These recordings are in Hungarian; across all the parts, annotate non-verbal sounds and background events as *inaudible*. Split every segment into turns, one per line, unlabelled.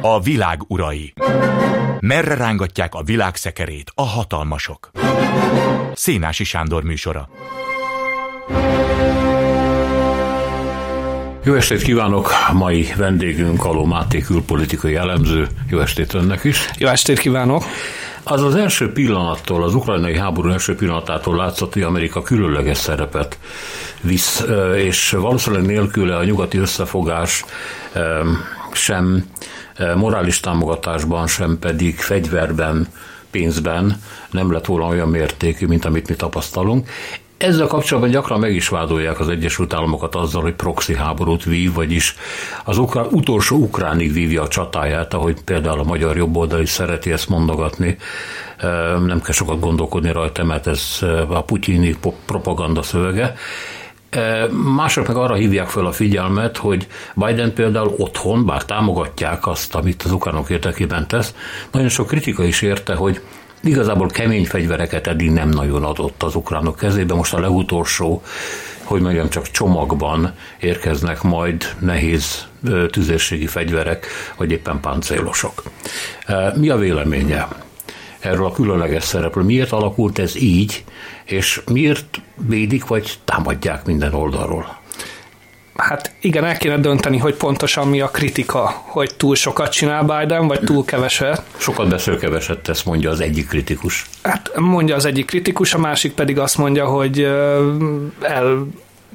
A világ urai. Merre rángatják a világ szekerét a hatalmasok? Szénási Sándor műsora.
Jó estét kívánok! Mai vendégünk Aló Máté külpolitikai elemző. Jó estét önnek is!
Jó estét kívánok!
Az az első pillanattól, az ukrajnai háború első pillanatától látszott, hogy Amerika különleges szerepet visz, és valószínűleg nélküle a nyugati összefogás sem morális támogatásban, sem pedig fegyverben, pénzben nem lett volna olyan mértékű, mint amit mi tapasztalunk. Ezzel kapcsolatban gyakran meg is vádolják az Egyesült Államokat azzal, hogy proxy háborút vív, vagyis az ukrán, utolsó ukránig vívja a csatáját, ahogy például a magyar jobboldal is szereti ezt mondogatni. Nem kell sokat gondolkodni rajta, mert ez a putyini propaganda szövege. Mások meg arra hívják fel a figyelmet, hogy Biden például otthon, bár támogatják azt, amit az ukránok érdekében tesz, nagyon sok kritika is érte, hogy igazából kemény fegyvereket eddig nem nagyon adott az ukránok kezébe. Most a legutolsó, hogy mondjam, csak csomagban érkeznek majd nehéz tüzérségi fegyverek, vagy éppen páncélosok. Mi a véleménye erről a különleges szerepről? Miért alakult ez így, és miért védik vagy támadják minden oldalról?
Hát igen, el kéne dönteni, hogy pontosan mi a kritika, hogy túl sokat csinál Biden, vagy túl keveset.
Sokat beszél, keveset tesz, mondja az egyik kritikus.
Hát mondja az egyik kritikus, a másik pedig azt mondja, hogy el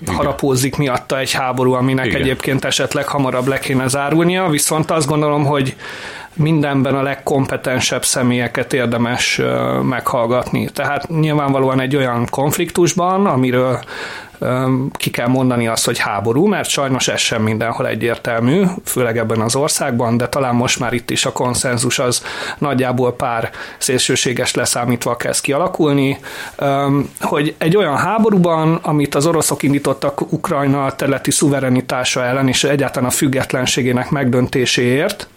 harapózik miatta egy háború, aminek Igen. egyébként esetleg hamarabb le kéne zárulnia, viszont azt gondolom, hogy mindenben a legkompetensebb személyeket érdemes meghallgatni. Tehát nyilvánvalóan egy olyan konfliktusban, amiről ki kell mondani azt, hogy háború, mert sajnos ez sem mindenhol egyértelmű, főleg ebben az országban, de talán most már itt is a konszenzus az nagyjából pár szélsőséges leszámítva kezd kialakulni, hogy egy olyan háborúban, amit az oroszok indítottak Ukrajna területi szuverenitása ellen és egyáltalán a függetlenségének megdöntéséért,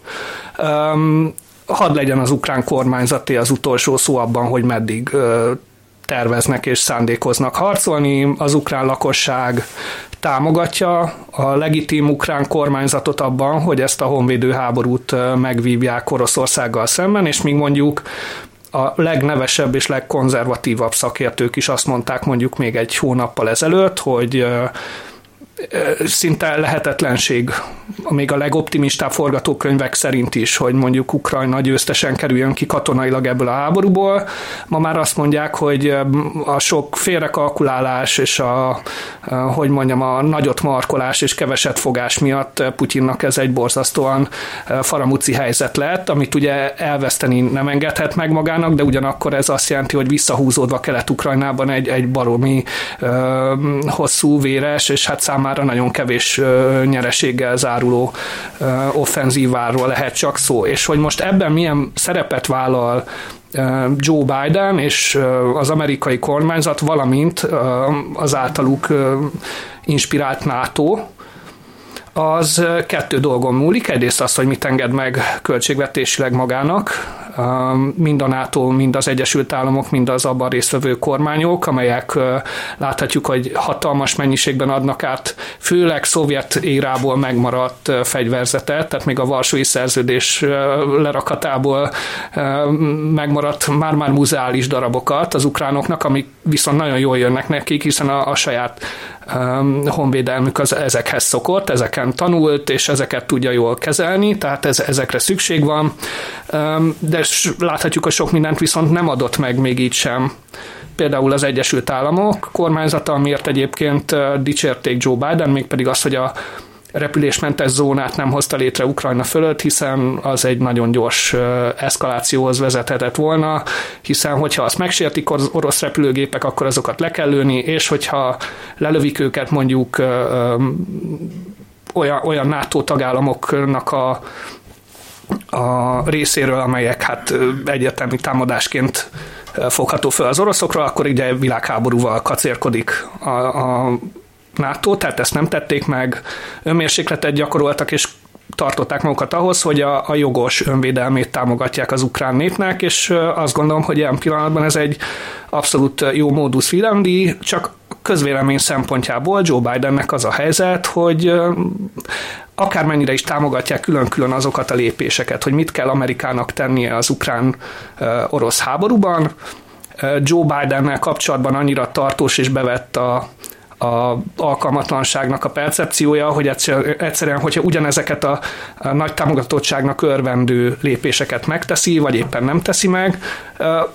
hadd legyen az ukrán kormányzaté az utolsó szó abban, hogy meddig terveznek és szándékoznak harcolni. Az ukrán lakosság támogatja a legitim ukrán kormányzatot abban, hogy ezt a honvédő háborút megvívják Oroszországgal szemben, és még mondjuk a legnevesebb és legkonzervatívabb szakértők is azt mondták mondjuk még egy hónappal ezelőtt, hogy szinte lehetetlenség, még a legoptimistább forgatókönyvek szerint is, hogy mondjuk Ukrajna győztesen kerüljön ki katonailag ebből a háborúból. Ma már azt mondják, hogy a sok félrekalkulálás és a, hogy mondjam, a nagyot markolás és keveset fogás miatt Putyinnak ez egy borzasztóan faramuci helyzet lett, amit ugye elveszteni nem engedhet meg magának, de ugyanakkor ez azt jelenti, hogy visszahúzódva Kelet-Ukrajnában egy, egy baromi hosszú, véres, és hát számára számára nagyon kevés nyereséggel záruló offenzíváról lehet csak szó. És hogy most ebben milyen szerepet vállal Joe Biden és az amerikai kormányzat, valamint az általuk inspirált NATO, az kettő dolgon múlik. Egyrészt az, hogy mit enged meg költségvetésileg magának, mind a NATO, mind az Egyesült Államok, mind az abban résztvevő kormányok, amelyek láthatjuk, hogy hatalmas mennyiségben adnak át, főleg szovjet érából megmaradt fegyverzetet, tehát még a Varsói Szerződés lerakatából megmaradt már-már muzeális darabokat az ukránoknak, amik viszont nagyon jól jönnek nekik, hiszen a, a saját honvédelmük az ezekhez szokott, ezeken tanult, és ezeket tudja jól kezelni, tehát ez, ezekre szükség van, de láthatjuk, hogy sok mindent viszont nem adott meg még így sem. Például az Egyesült Államok kormányzata, amiért egyébként dicsérték Joe Biden, mégpedig az, hogy a repülésmentes zónát nem hozta létre Ukrajna fölött, hiszen az egy nagyon gyors eszkalációhoz vezethetett volna, hiszen hogyha azt megsértik az orosz repülőgépek, akkor azokat le kell lőni, és hogyha lelövik őket mondjuk olyan, olyan NATO tagállamoknak a a részéről, amelyek hát egyértelmű támadásként fogható fel az oroszokra, akkor ugye világháborúval kacérkodik a, a NATO, tehát ezt nem tették meg, önmérsékletet gyakoroltak, és tartották magukat ahhoz, hogy a, a jogos önvédelmét támogatják az ukrán népnek, és azt gondolom, hogy ilyen pillanatban ez egy abszolút jó módusz vivendi, csak közvélemény szempontjából Joe Bidennek az a helyzet, hogy akármennyire is támogatják külön-külön azokat a lépéseket, hogy mit kell Amerikának tennie az ukrán-orosz háborúban, Joe Bidennel kapcsolatban annyira tartós és bevett a, a alkalmatlanságnak a percepciója, hogy egyszerűen, hogyha ugyanezeket a, a nagy támogatottságnak örvendő lépéseket megteszi, vagy éppen nem teszi meg,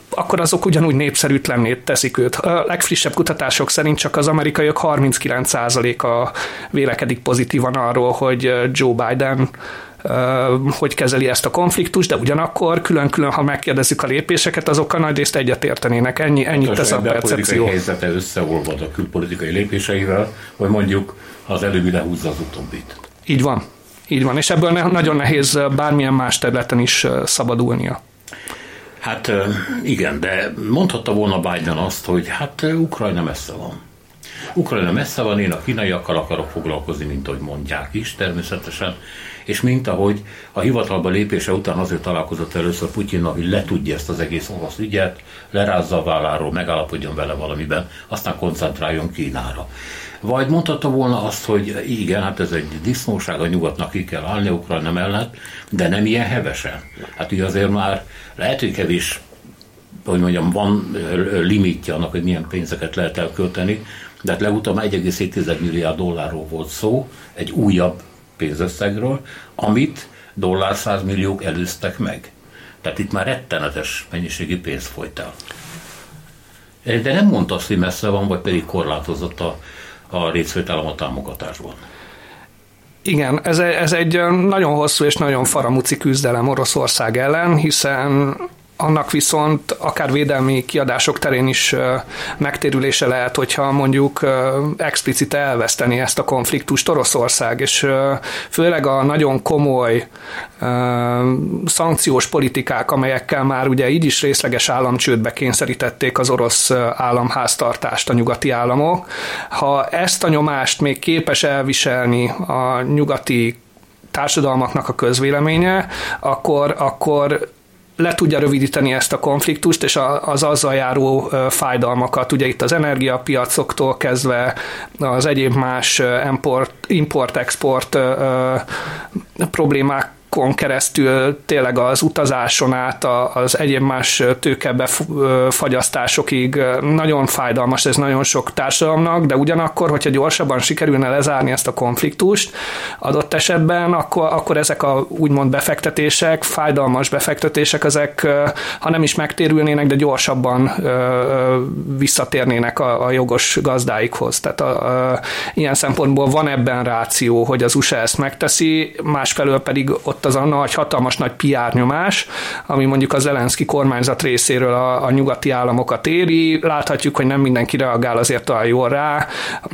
akkor azok ugyanúgy népszerűtlenné teszik őt. A legfrissebb kutatások szerint csak az amerikaiak 39%-a vélekedik pozitívan arról, hogy Joe Biden hogy kezeli ezt a konfliktust, de ugyanakkor külön-külön, ha megkérdezzük a lépéseket, azokkal nagy részt egyetértenének. Ennyi, ennyit tesz a percepció.
A helyzete összeolvad a külpolitikai lépéseivel, vagy mondjuk az előbbi lehúzza az utóbbit.
Így van. Így van, és ebből nagyon nehéz bármilyen más területen is szabadulnia.
Hát igen, de mondhatta volna Biden azt, hogy hát Ukrajna messze van. Ukrajna messze van, én a kínaiakkal akarok foglalkozni, mint ahogy mondják is természetesen, és mint ahogy a hivatalba lépése után azért találkozott először Putyinnal, hogy letudja ezt az egész orosz ügyet, lerázza a válláról, megállapodjon vele valamiben, aztán koncentráljon Kínára. Vagy mondhatta volna azt, hogy igen, hát ez egy disznóság, a nyugatnak ki kell állni Ukrajna mellett, de nem ilyen hevesen. Hát ugye azért már lehet, hogy kevés hogy mondjam, van limitja annak, hogy milyen pénzeket lehet elkölteni, de hát legutóbb 1,7 milliárd dollárról volt szó, egy újabb pénzösszegről, amit dollár százmilliók előztek meg. Tehát itt már rettenetes mennyiségű pénz folyt el. De nem mondta azt, hogy messze van, vagy pedig korlátozott a, a részvételem a támogatásban.
Igen, ez, ez egy nagyon hosszú és nagyon faramuci küzdelem Oroszország ellen, hiszen annak viszont akár védelmi kiadások terén is megtérülése lehet, hogyha mondjuk explicit elveszteni ezt a konfliktust Oroszország, és főleg a nagyon komoly szankciós politikák, amelyekkel már ugye így is részleges államcsődbe kényszerítették az orosz államháztartást a nyugati államok. Ha ezt a nyomást még képes elviselni a nyugati társadalmaknak a közvéleménye, akkor, akkor le tudja rövidíteni ezt a konfliktust, és az azzal járó fájdalmakat, ugye itt az energiapiacoktól kezdve az egyéb más import-export problémák kon keresztül tényleg az utazáson át az egyéb más tőkebe fagyasztásokig nagyon fájdalmas ez nagyon sok társadalomnak, de ugyanakkor, hogyha gyorsabban sikerülne lezárni ezt a konfliktust adott esetben, akkor, akkor ezek a úgymond befektetések, fájdalmas befektetések, ezek ha nem is megtérülnének, de gyorsabban visszatérnének a, a jogos gazdáikhoz. Tehát a, a, ilyen szempontból van ebben ráció, hogy az USA ezt megteszi, másfelől pedig ott az a nagy, hatalmas nagy PR nyomás, ami mondjuk az Zelenszky kormányzat részéről a, a nyugati államokat éri. Láthatjuk, hogy nem mindenki reagál azért olyan jól rá.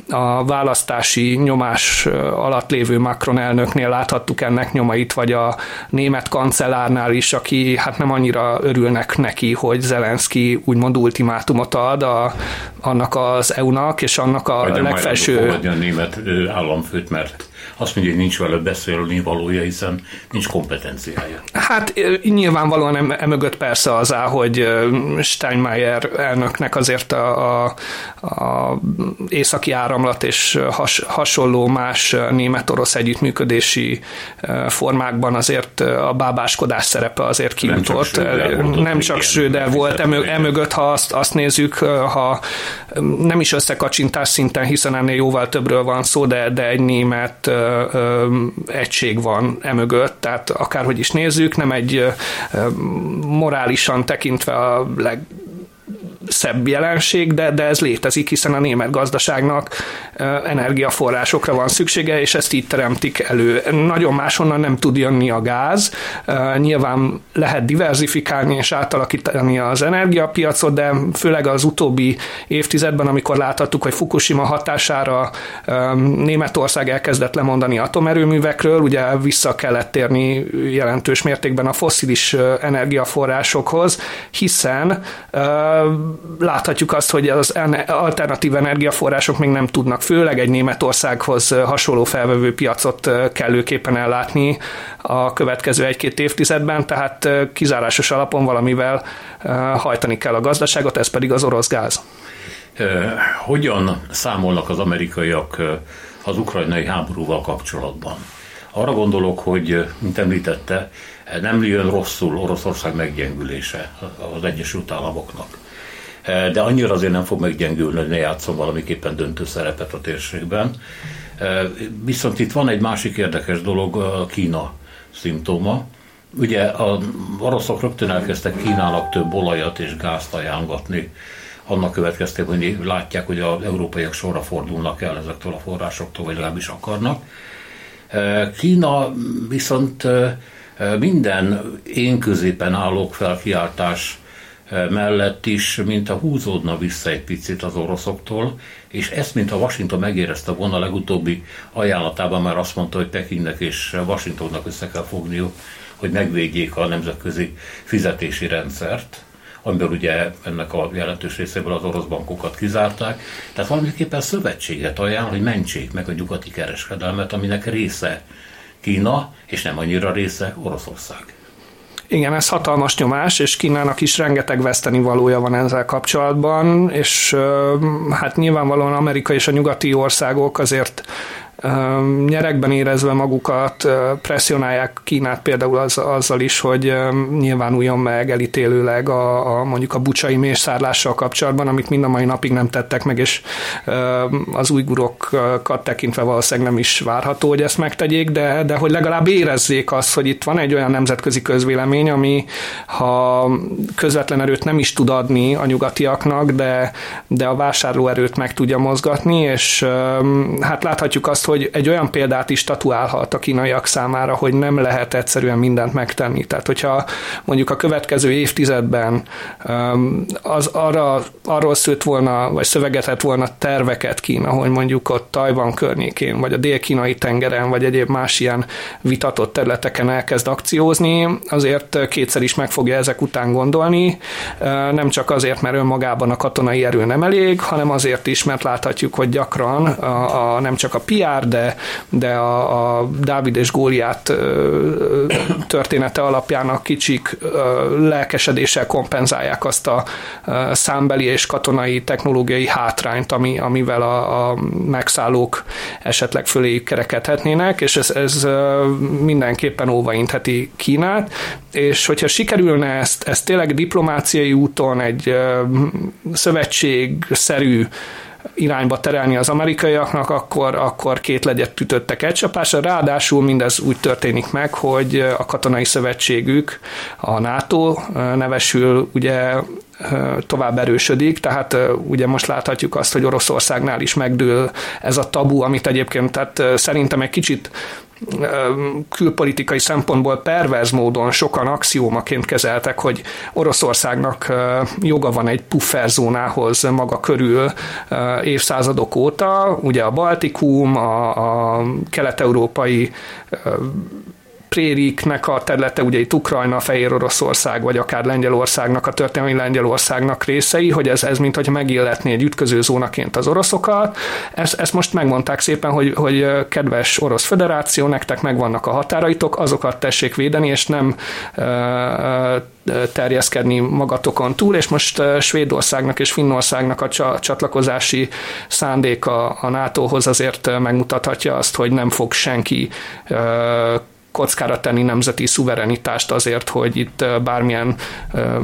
A választási nyomás alatt lévő Macron elnöknél láthattuk ennek nyomait, vagy a német kancellárnál is, aki hát nem annyira örülnek neki, hogy Zelenszky úgymond ultimátumot ad a, annak az EU-nak, és annak a vagy legfelső...
A német államfőt, mert azt mondja, hogy nincs vele beszélni valója, hiszen nincs kompetenciája.
Hát nyilvánvalóan emögött persze az áll, hogy Steinmeier elnöknek azért a, a, a északi áramlat és has, hasonló más német-orosz együttműködési formákban azért a bábáskodás szerepe azért kijutott. Nem csak, Schröder volt, emö, emögött, ha azt, azt nézzük, ha nem is összekacsintás szinten, hiszen ennél jóval többről van szó, de, de egy német egység van emögött, tehát akárhogy is nézzük, nem egy morálisan tekintve a leg szebb jelenség, de, de ez létezik, hiszen a német gazdaságnak energiaforrásokra van szüksége, és ezt így teremtik elő. Nagyon máshonnan nem tud jönni a gáz. Nyilván lehet diversifikálni és átalakítani az energiapiacot, de főleg az utóbbi évtizedben, amikor láthattuk, hogy Fukushima hatására Németország elkezdett lemondani atomerőművekről, ugye vissza kellett térni jelentős mértékben a foszilis energiaforrásokhoz, hiszen láthatjuk azt, hogy az alternatív energiaforrások még nem tudnak, főleg egy Németországhoz hasonló felvevő piacot kellőképpen ellátni a következő egy-két évtizedben, tehát kizárásos alapon valamivel hajtani kell a gazdaságot, ez pedig az orosz gáz.
Hogyan számolnak az amerikaiak az ukrajnai háborúval kapcsolatban? Arra gondolok, hogy, mint említette, nem jön rosszul Oroszország meggyengülése az Egyesült Államoknak. De annyira azért nem fog meggyengülni, hogy ne játszom valamiképpen döntő szerepet a térségben. Viszont itt van egy másik érdekes dolog, a Kína szimptóma. Ugye a oroszok rögtön elkezdtek Kínának több olajat és gázt ajánlatni, annak következtében, hogy látják, hogy az európaiak sorra fordulnak el ezektől a forrásoktól, vagy legalábbis akarnak. Kína viszont minden én középen állók felkiáltás mellett is, mint a húzódna vissza egy picit az oroszoktól, és ezt, mint a Washington megérezte volna a legutóbbi ajánlatában, már azt mondta, hogy Pekingnek és Washingtonnak össze kell fogniuk, hogy megvédjék a nemzetközi fizetési rendszert, amiből ugye ennek a jelentős részéből az orosz bankokat kizárták. Tehát valamiképpen szövetséget ajánl, hogy mentsék meg a nyugati kereskedelmet, aminek része Kína, és nem annyira része Oroszország.
Igen, ez hatalmas nyomás, és Kínának is rengeteg veszteni valója van ezzel kapcsolatban, és hát nyilvánvalóan Amerika és a nyugati országok azért nyerekben érezve magukat presszionálják Kínát például az, azzal is, hogy nyilvánuljon meg elítélőleg a, a mondjuk a bucsai mészárlással kapcsolatban, amit mind a mai napig nem tettek meg, és az újgurokat tekintve valószínűleg nem is várható, hogy ezt megtegyék, de, de hogy legalább érezzék azt, hogy itt van egy olyan nemzetközi közvélemény, ami ha közvetlen erőt nem is tud adni a nyugatiaknak, de, de a vásárlóerőt meg tudja mozgatni, és hát láthatjuk azt, hogy egy olyan példát is tatuálhat a kínaiak számára, hogy nem lehet egyszerűen mindent megtenni. Tehát, hogyha mondjuk a következő évtizedben az arra, arról szőtt volna, vagy szövegetett volna terveket Kína, hogy mondjuk ott Tajvan környékén, vagy a dél-kínai tengeren, vagy egyéb más ilyen vitatott területeken elkezd akciózni, azért kétszer is meg fogja ezek után gondolni, nem csak azért, mert önmagában a katonai erő nem elég, hanem azért is, mert láthatjuk, hogy gyakran a, a nem csak a PR, Sztár, de, de a, a Dávid és Góliát története alapján a kicsik lelkesedéssel kompenzálják azt a számbeli és katonai technológiai hátrányt, ami, amivel a, a megszállók esetleg föléjük kerekedhetnének, és ez, ez mindenképpen óvaintheti Kínát, és hogyha sikerülne ezt, ezt tényleg diplomáciai úton egy szövetségszerű irányba terelni az amerikaiaknak, akkor, akkor két legyet ütöttek egy csapásra. Ráadásul mindez úgy történik meg, hogy a katonai szövetségük, a NATO nevesül ugye tovább erősödik, tehát ugye most láthatjuk azt, hogy Oroszországnál is megdől ez a tabu, amit egyébként tehát szerintem egy kicsit külpolitikai szempontból perverz módon sokan axiómaként kezeltek, hogy Oroszországnak joga van egy pufferzónához maga körül évszázadok óta, ugye a Baltikum, a, a kelet-európai prériknek a területe, ugye itt Ukrajna, Fehér Oroszország, vagy akár Lengyelországnak, a történelmi Lengyelországnak részei, hogy ez, ez mint hogy megilletné egy ütköző zónaként az oroszokat. Ezt, ezt most megmondták szépen, hogy, hogy kedves Orosz Föderáció, nektek megvannak a határaitok, azokat tessék védeni, és nem terjeszkedni magatokon túl, és most Svédországnak és Finnországnak a csatlakozási szándéka a NATO-hoz azért megmutathatja azt, hogy nem fog senki kockára tenni nemzeti szuverenitást azért, hogy itt bármilyen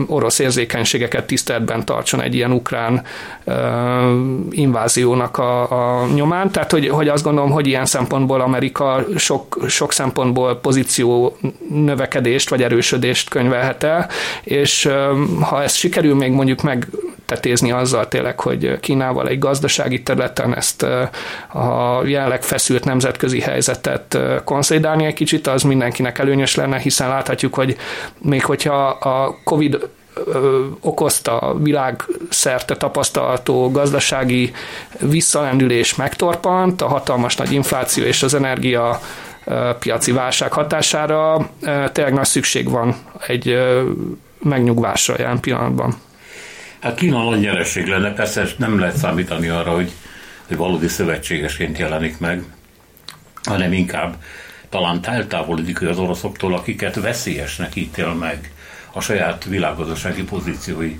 orosz érzékenységeket tiszteletben tartson egy ilyen ukrán inváziónak a, a nyomán. Tehát, hogy, hogy azt gondolom, hogy ilyen szempontból Amerika sok, sok szempontból pozíció növekedést vagy erősödést könyvelhet el, és ha ez sikerül még mondjuk meg tetézni azzal tényleg, hogy Kínával egy gazdasági területen ezt a jelenleg feszült nemzetközi helyzetet konszolidálni egy kicsit, az mindenkinek előnyös lenne, hiszen láthatjuk, hogy még hogyha a COVID okozta világszerte tapasztalható gazdasági visszalendülés megtorpant, a hatalmas nagy infláció és az energia piaci válság hatására tényleg nagy szükség van egy megnyugvásra jelen pillanatban.
Hát Kína nagy nyereség lenne, persze nem lehet számítani arra, hogy, hogy valódi szövetségesként jelenik meg, hanem inkább talán eltávolodik az oroszoktól, akiket veszélyesnek ítél meg a saját világgazdasági pozíciói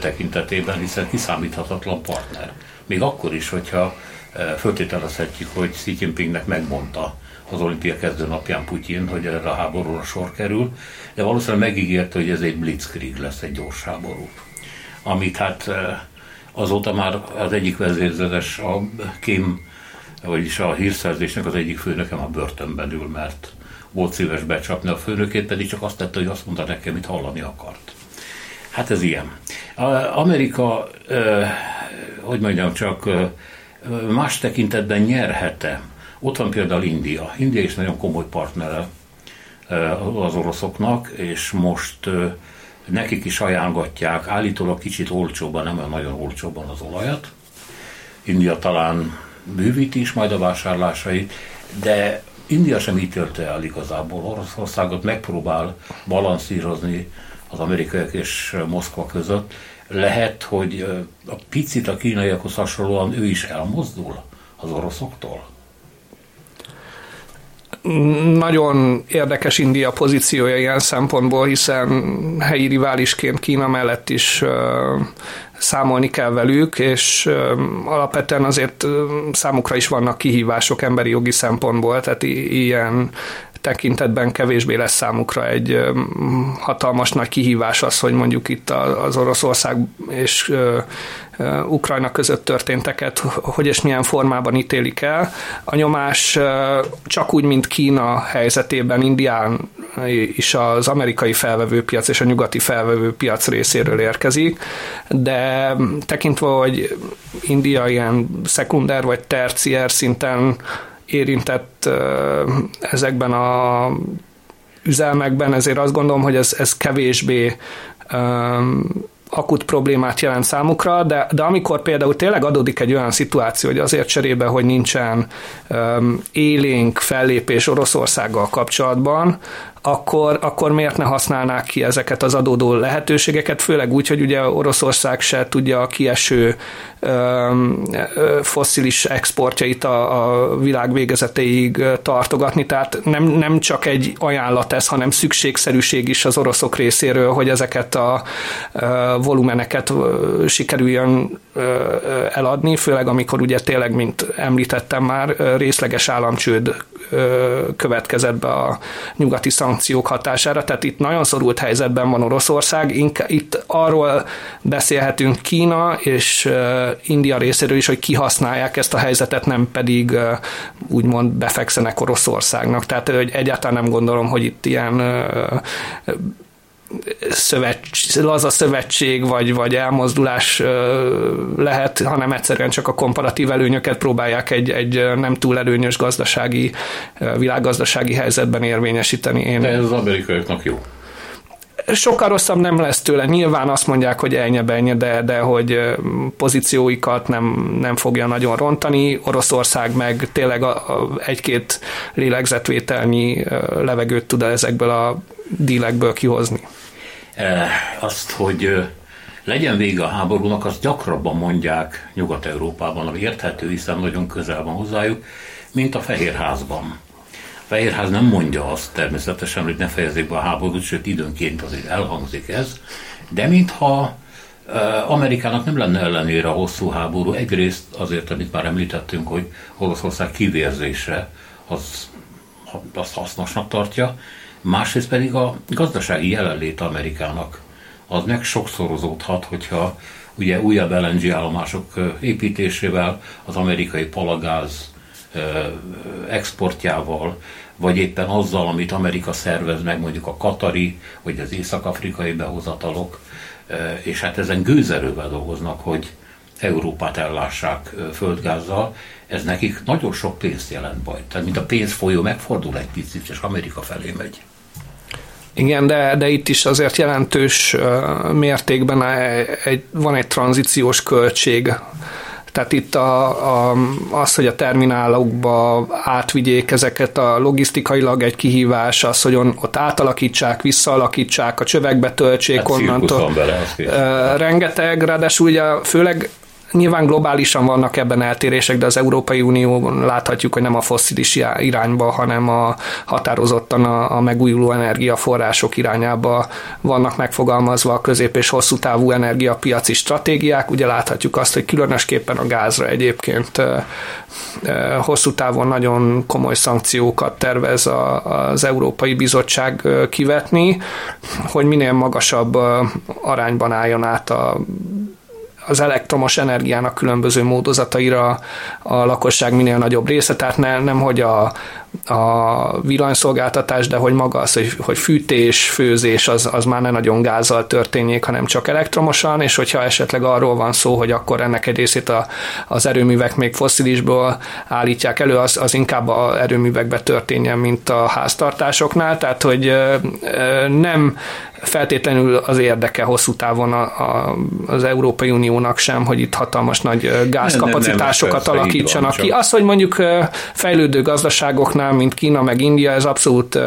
tekintetében, hiszen kiszámíthatatlan partner. Még akkor is, hogyha föltételezhetjük, hogy Xi Jinpingnek megmondta az olimpia kezdő napján Putyin, hogy erre a háborúra sor kerül, de valószínűleg megígérte, hogy ez egy blitzkrieg lesz, egy gyors háború. Amit hát azóta már az egyik vezérzetes, a Kim, vagyis a hírszerzésnek az egyik főnökem a börtönben ül, mert volt szíves becsapni a főnökét, pedig csak azt tette, hogy azt mondta nekem, mit hallani akart. Hát ez ilyen. A Amerika, hogy mondjam csak, eh, más tekintetben nyerhete. Ott van például India. India is nagyon komoly partnere az oroszoknak, és most nekik is ajánlgatják, állítólag kicsit olcsóban, nem olyan nagyon olcsóban az olajat. India talán bővíti is majd a vásárlásait, de India sem ítélte el igazából. Oroszországot megpróbál balanszírozni az amerikaiak és Moszkva között. Lehet, hogy a picit a kínaiakhoz hasonlóan ő is elmozdul az oroszoktól?
nagyon érdekes India pozíciója ilyen szempontból, hiszen helyi riválisként Kína mellett is számolni kell velük, és alapvetően azért számukra is vannak kihívások emberi jogi szempontból, tehát ilyen tekintetben kevésbé lesz számukra egy hatalmas nagy kihívás az, hogy mondjuk itt az Oroszország és Ukrajna között történteket, hogy és milyen formában ítélik el. A nyomás csak úgy, mint Kína helyzetében Indián is az amerikai felvevőpiac és a nyugati felvevőpiac részéről érkezik, de tekintve, hogy India ilyen szekunder vagy tercier szinten érintett ezekben a üzelmekben, ezért azt gondolom, hogy ez, ez kevésbé akut problémát jelent számukra, de, de amikor például tényleg adódik egy olyan szituáció, hogy azért cserébe, hogy nincsen um, élénk fellépés Oroszországgal kapcsolatban, akkor, akkor miért ne használnák ki ezeket az adódó lehetőségeket, főleg úgy, hogy ugye Oroszország se tudja a kieső fosszilis exportjait a, a világ végezetéig tartogatni, tehát nem, nem csak egy ajánlat ez, hanem szükségszerűség is az oroszok részéről, hogy ezeket a, volumeneket sikerüljön eladni, főleg amikor ugye tényleg, mint említettem már, részleges államcsőd következett be a nyugati szankciók hatására, tehát itt nagyon szorult helyzetben van Oroszország, itt arról beszélhetünk Kína és India részéről is, hogy kihasználják ezt a helyzetet, nem pedig úgymond befekszenek Oroszországnak. Tehát hogy egyáltalán nem gondolom, hogy itt ilyen szövetség, laza szövetség vagy, vagy elmozdulás lehet, hanem egyszerűen csak a komparatív előnyöket próbálják egy, egy nem túl előnyös gazdasági, világgazdasági helyzetben érvényesíteni.
Én... De ez az amerikaiaknak jó
sokkal rosszabb nem lesz tőle. Nyilván azt mondják, hogy elnye benye, de, de hogy pozícióikat nem, nem fogja nagyon rontani. Oroszország meg tényleg a, a egy-két lélegzetvételnyi levegőt tud ezekből a dílekből kihozni.
E, azt, hogy legyen vége a háborúnak, azt gyakrabban mondják Nyugat-Európában, ami érthető, hiszen nagyon közel van hozzájuk, mint a Fehérházban. Fehérház nem mondja azt természetesen, hogy ne fejezzék be a háborút, sőt időnként azért elhangzik ez, de mintha Amerikának nem lenne ellenére a hosszú háború, egyrészt azért, amit már említettünk, hogy Oroszország kivérzése az, azt hasznosnak tartja, másrészt pedig a gazdasági jelenlét Amerikának az meg sokszorozódhat, hogyha ugye újabb LNG állomások építésével, az amerikai palagáz exportjával, vagy éppen azzal, amit Amerika szervez meg, mondjuk a katari, vagy az észak-afrikai behozatalok, és hát ezen gőzerővel dolgoznak, hogy Európát ellássák földgázzal, ez nekik nagyon sok pénzt jelent baj. Tehát mint a pénzfolyó megfordul egy picit, és Amerika felé megy.
Igen, de, de itt is azért jelentős mértékben egy, van egy tranzíciós költség tehát itt a, a, az, hogy a terminálokba átvigyék ezeket a logisztikailag egy kihívás, az, hogy on, ott átalakítsák, visszaalakítsák, a csövekbe töltsék hát onnantól.
Bele,
rengeteg, ráadásul ugye főleg nyilván globálisan vannak ebben eltérések, de az Európai Unióban láthatjuk, hogy nem a fosszilis irányba, hanem a határozottan a, a megújuló energiaforrások irányába vannak megfogalmazva a közép- és hosszú távú energiapiaci stratégiák. Ugye láthatjuk azt, hogy különösképpen a gázra egyébként hosszú távon nagyon komoly szankciókat tervez az Európai Bizottság kivetni, hogy minél magasabb arányban álljon át a az elektromos energiának különböző módozataira a lakosság minél nagyobb része, tehát ne, nem hogy a, a villanyszolgáltatás, de hogy maga az, hogy, hogy fűtés, főzés az, az már ne nagyon gázzal történjék, hanem csak elektromosan, és hogyha esetleg arról van szó, hogy akkor ennek egy részét a, az erőművek még foszilisból állítják elő, az, az inkább a erőművekbe történjen, mint a háztartásoknál, tehát hogy nem feltétlenül az érdeke hosszú távon a, a, az Európai Uniónak sem, hogy itt hatalmas nagy gázkapacitásokat nem, nem, nem, alakítsanak ki. Az, hogy mondjuk fejlődő gazdaságoknál, mint Kína meg India, ez abszolút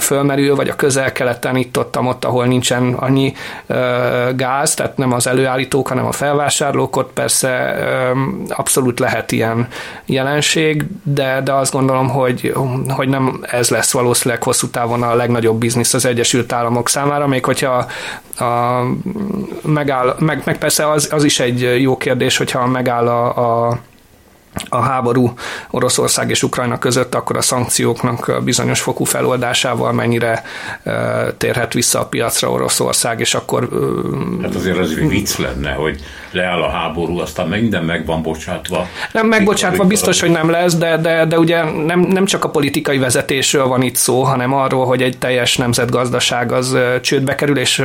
fölmerül, vagy a közel-keleten itt ott, ott, ahol nincsen annyi gáz, tehát nem az előállítók, hanem a felvásárlók, ott persze abszolút lehet ilyen jelenség, de, de azt gondolom, hogy, hogy nem ez lesz valószínűleg hosszú távon a legnagyobb biznisz az Egyesült Államok számára, még hogyha a, megáll, meg, meg persze az, az is egy jó kérdés, hogyha megáll a, a a háború Oroszország és Ukrajna között, akkor a szankcióknak bizonyos fokú feloldásával mennyire térhet vissza a piacra Oroszország, és akkor...
Hát azért az vicc lenne, hogy leáll a háború, aztán minden meg van bocsátva.
Nem megbocsátva biztos, hogy nem lesz, de, de, de ugye nem, nem csak a politikai vezetésről van itt szó, hanem arról, hogy egy teljes nemzetgazdaság az csődbe kerül, és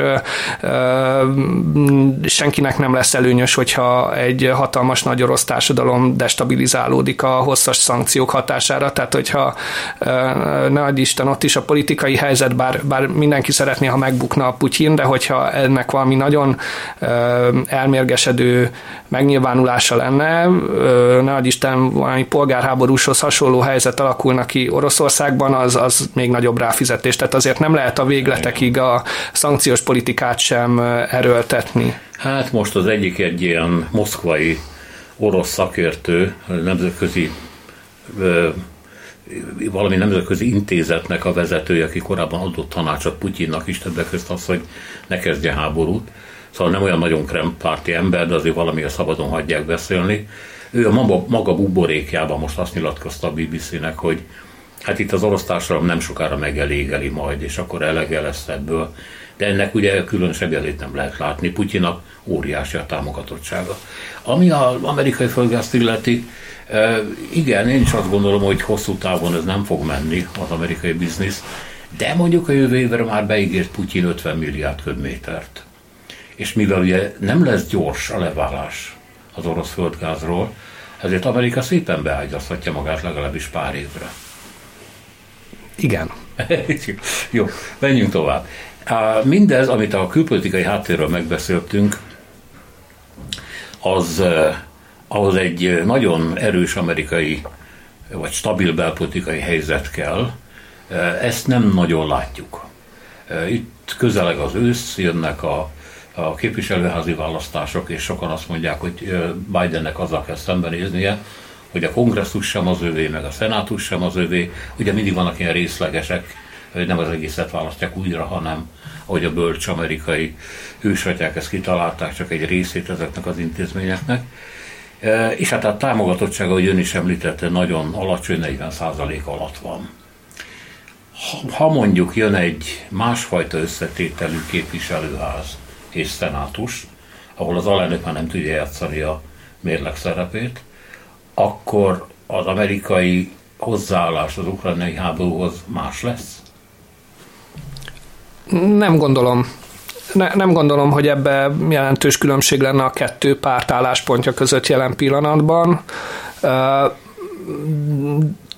senkinek nem lesz előnyös, hogyha egy hatalmas nagy orosz társadalom destabilizálódik a hosszas szankciók hatására, tehát hogyha ne adj Isten, ott is a politikai helyzet, bár, bár mindenki szeretné, ha megbukna a Putyin, de hogyha ennek valami nagyon elmérgesedő megnyilvánulása lenne, ne adj Isten, valami polgárháborúshoz hasonló helyzet alakulna ki Oroszországban, az, az még nagyobb ráfizetés. Tehát azért nem lehet a végletekig a szankciós politikát sem erőltetni.
Hát most az egyik egy ilyen moszkvai orosz szakértő, nemzetközi valami nemzetközi intézetnek a vezetője, aki korábban adott tanácsot Putyinnak is, többek között az, hogy ne kezdje háborút. Szóval nem olyan nagyon krempárti ember, de azért valami a szabadon hagyják beszélni. Ő a maga, maga buborékjában most azt nyilatkozta a BBC-nek, hogy hát itt az orosz társadalom nem sokára megelégeli majd, és akkor elege lesz ebből. De ennek ugye különösebb jelét nem lehet látni. Putyinak óriási a támogatottsága. Ami az amerikai földgázt illeti, igen, én is azt gondolom, hogy hosszú távon ez nem fog menni az amerikai biznisz, de mondjuk a jövő évre már beígért Putyin 50 milliárd köbmétert és mivel ugye nem lesz gyors a leválás az orosz földgázról, ezért Amerika szépen beágyazhatja magát legalábbis pár évre.
Igen. *laughs*
Jó, menjünk tovább. Mindez, amit a külpolitikai háttérről megbeszéltünk, az ahhoz egy nagyon erős amerikai vagy stabil belpolitikai helyzet kell. Ezt nem nagyon látjuk. Itt közeleg az ősz, jönnek a a képviselőházi választások, és sokan azt mondják, hogy Bidennek azzal kell szembenéznie, hogy a kongresszus sem az övé, meg a szenátus sem az övé. Ugye mindig vannak ilyen részlegesek, hogy nem az egészet választják újra, hanem ahogy a bölcs amerikai hősatják ezt kitalálták, csak egy részét ezeknek az intézményeknek. És hát a támogatottsága, hogy ön is említette, nagyon alacsony, 40% alatt van. Ha mondjuk jön egy másfajta összetételű képviselőház, és szenátus, ahol az alelnök már nem tudja játszani a mérleg szerepét, akkor az amerikai hozzáállás az ukrajnai háborúhoz más lesz?
Nem gondolom. Ne, nem gondolom, hogy ebbe jelentős különbség lenne a kettő párt álláspontja között jelen pillanatban.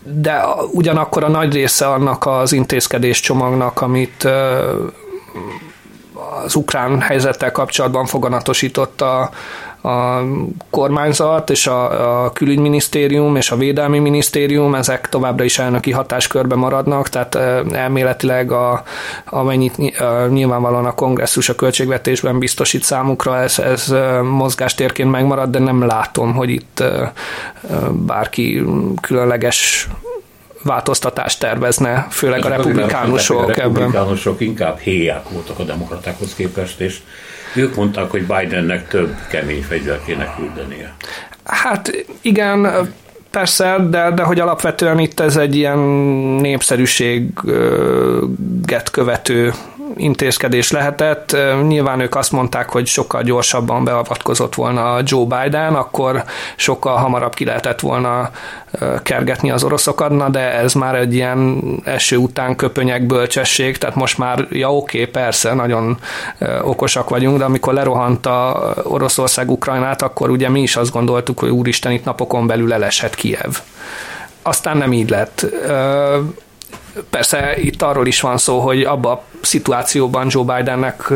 De ugyanakkor a nagy része annak az intézkedés csomagnak, amit az ukrán helyzettel kapcsolatban foganatosított a, a kormányzat és a, a külügyminisztérium és a védelmi minisztérium, ezek továbbra is elnöki hatáskörbe maradnak, tehát elméletileg a, amennyit nyilvánvalóan a kongresszus a költségvetésben biztosít számukra, ez, ez mozgástérként megmarad, de nem látom, hogy itt bárki különleges változtatást tervezne, főleg a republikánusok.
A republikánusok inkább héják voltak a demokratákhoz képest, és ők mondták, hogy Bidennek több kemény fegyver kéne küldenie.
Hát igen, Persze, de, de hogy alapvetően itt ez egy ilyen népszerűséget követő intézkedés lehetett. Nyilván ők azt mondták, hogy sokkal gyorsabban beavatkozott volna Joe Biden, akkor sokkal hamarabb ki lehetett volna kergetni az oroszokat, na de ez már egy ilyen eső után köpönyek bölcsesség, tehát most már, ja oké, okay, persze, nagyon okosak vagyunk, de amikor lerohant a Oroszország Ukrajnát, akkor ugye mi is azt gondoltuk, hogy úristen, itt napokon belül eleshet Kiev. Aztán nem így lett. Persze itt arról is van szó, hogy abba a szituációban Joe Bidennek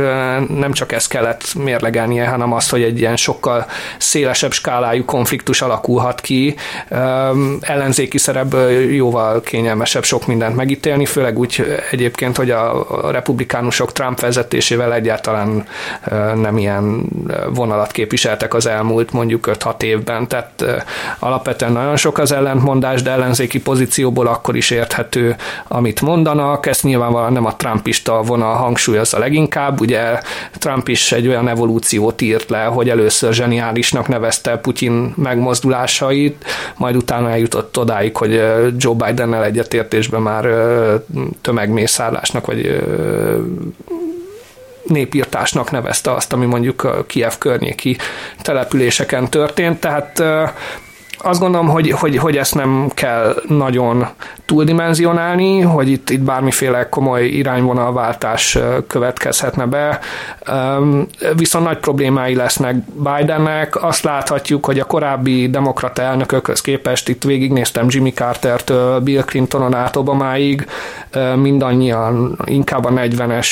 nem csak ezt kellett mérlegelnie, hanem azt, hogy egy ilyen sokkal szélesebb skálájú konfliktus alakulhat ki, ellenzéki szerepből jóval kényelmesebb sok mindent megítélni, főleg úgy egyébként, hogy a republikánusok Trump vezetésével egyáltalán nem ilyen vonalat képviseltek az elmúlt mondjuk 5-6 évben, tehát alapvetően nagyon sok az ellentmondás, de ellenzéki pozícióból akkor is érthető, amit mondanak, ezt nyilvánvalóan nem a trumpista vonal hangsúlyozza leginkább, ugye Trump is egy olyan evolúciót írt le, hogy először zseniálisnak nevezte Putyin megmozdulásait, majd utána eljutott odáig, hogy Joe Bidennel egyetértésben már tömegmészállásnak, vagy népírtásnak nevezte azt, ami mondjuk a Kiev környéki településeken történt, tehát azt gondolom, hogy, hogy, hogy ezt nem kell nagyon túldimenzionálni, hogy itt, itt bármiféle komoly irányvonalváltás következhetne be. Viszont nagy problémái lesznek Bidennek. Azt láthatjuk, hogy a korábbi demokrata elnökökhöz képest itt végignéztem Jimmy Carter-től Bill Clintonon át Obamáig, mindannyian inkább a 40-es,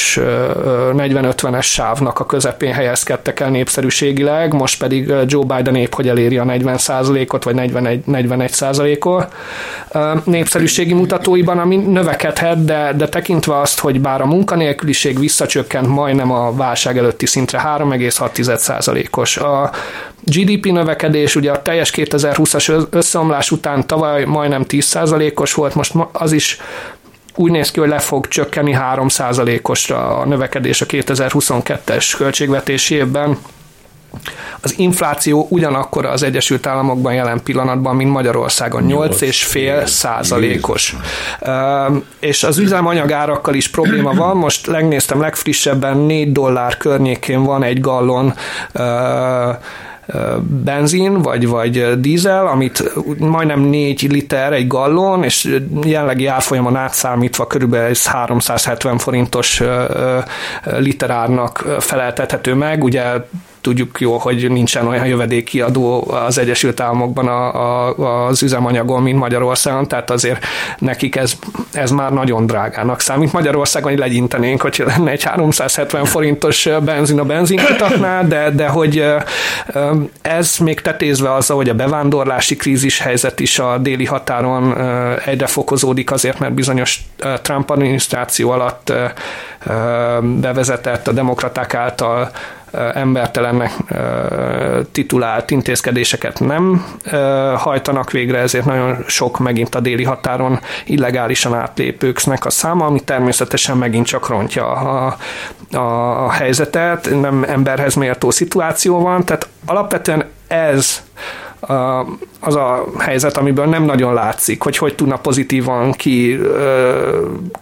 40-50-es sávnak a közepén helyezkedtek el népszerűségileg, most pedig Joe Biden épp, hogy eléri a 40%-ot, vagy 41, 41 százalékot népszerűségi mutatóiban, ami növekedhet, de, de tekintve azt, hogy bár a munkanélküliség visszacsökkent majdnem a válság előtti szintre 3,6 százalékos. A GDP növekedés ugye a teljes 2020-as összeomlás után tavaly majdnem 10 százalékos volt, most az is úgy néz ki, hogy le fog csökkenni 3 százalékosra a növekedés a 2022-es költségvetési évben az infláció ugyanakkor az Egyesült Államokban jelen pillanatban, mint Magyarországon, 8,5 százalékos. És az üzemanyagárakkal is probléma van, most megnéztem legfrissebben 4 dollár környékén van egy gallon benzin, vagy, vagy dízel, amit majdnem 4 liter egy gallon, és jelenlegi árfolyamon átszámítva körülbelül 370 forintos literárnak feleltethető meg. Ugye tudjuk jó, hogy nincsen olyan jövedékiadó az Egyesült Államokban a, a, az üzemanyagon, mint Magyarországon, tehát azért nekik ez, ez már nagyon drágának számít. Magyarországon legyintenénk, hogy lenne egy 370 forintos benzin a benzinkutaknál, de, de hogy ez még tetézve azzal, hogy a bevándorlási krízis helyzet is a déli határon egyre fokozódik azért, mert bizonyos Trump adminisztráció alatt bevezetett a demokraták által embertelennek titulált intézkedéseket nem hajtanak végre, ezért nagyon sok megint a déli határon illegálisan átlépőknek a száma, ami természetesen megint csak rontja a, a, a helyzetet, nem emberhez méltó szituáció van, tehát alapvetően ez az a helyzet, amiből nem nagyon látszik, hogy hogy tudna pozitívan ki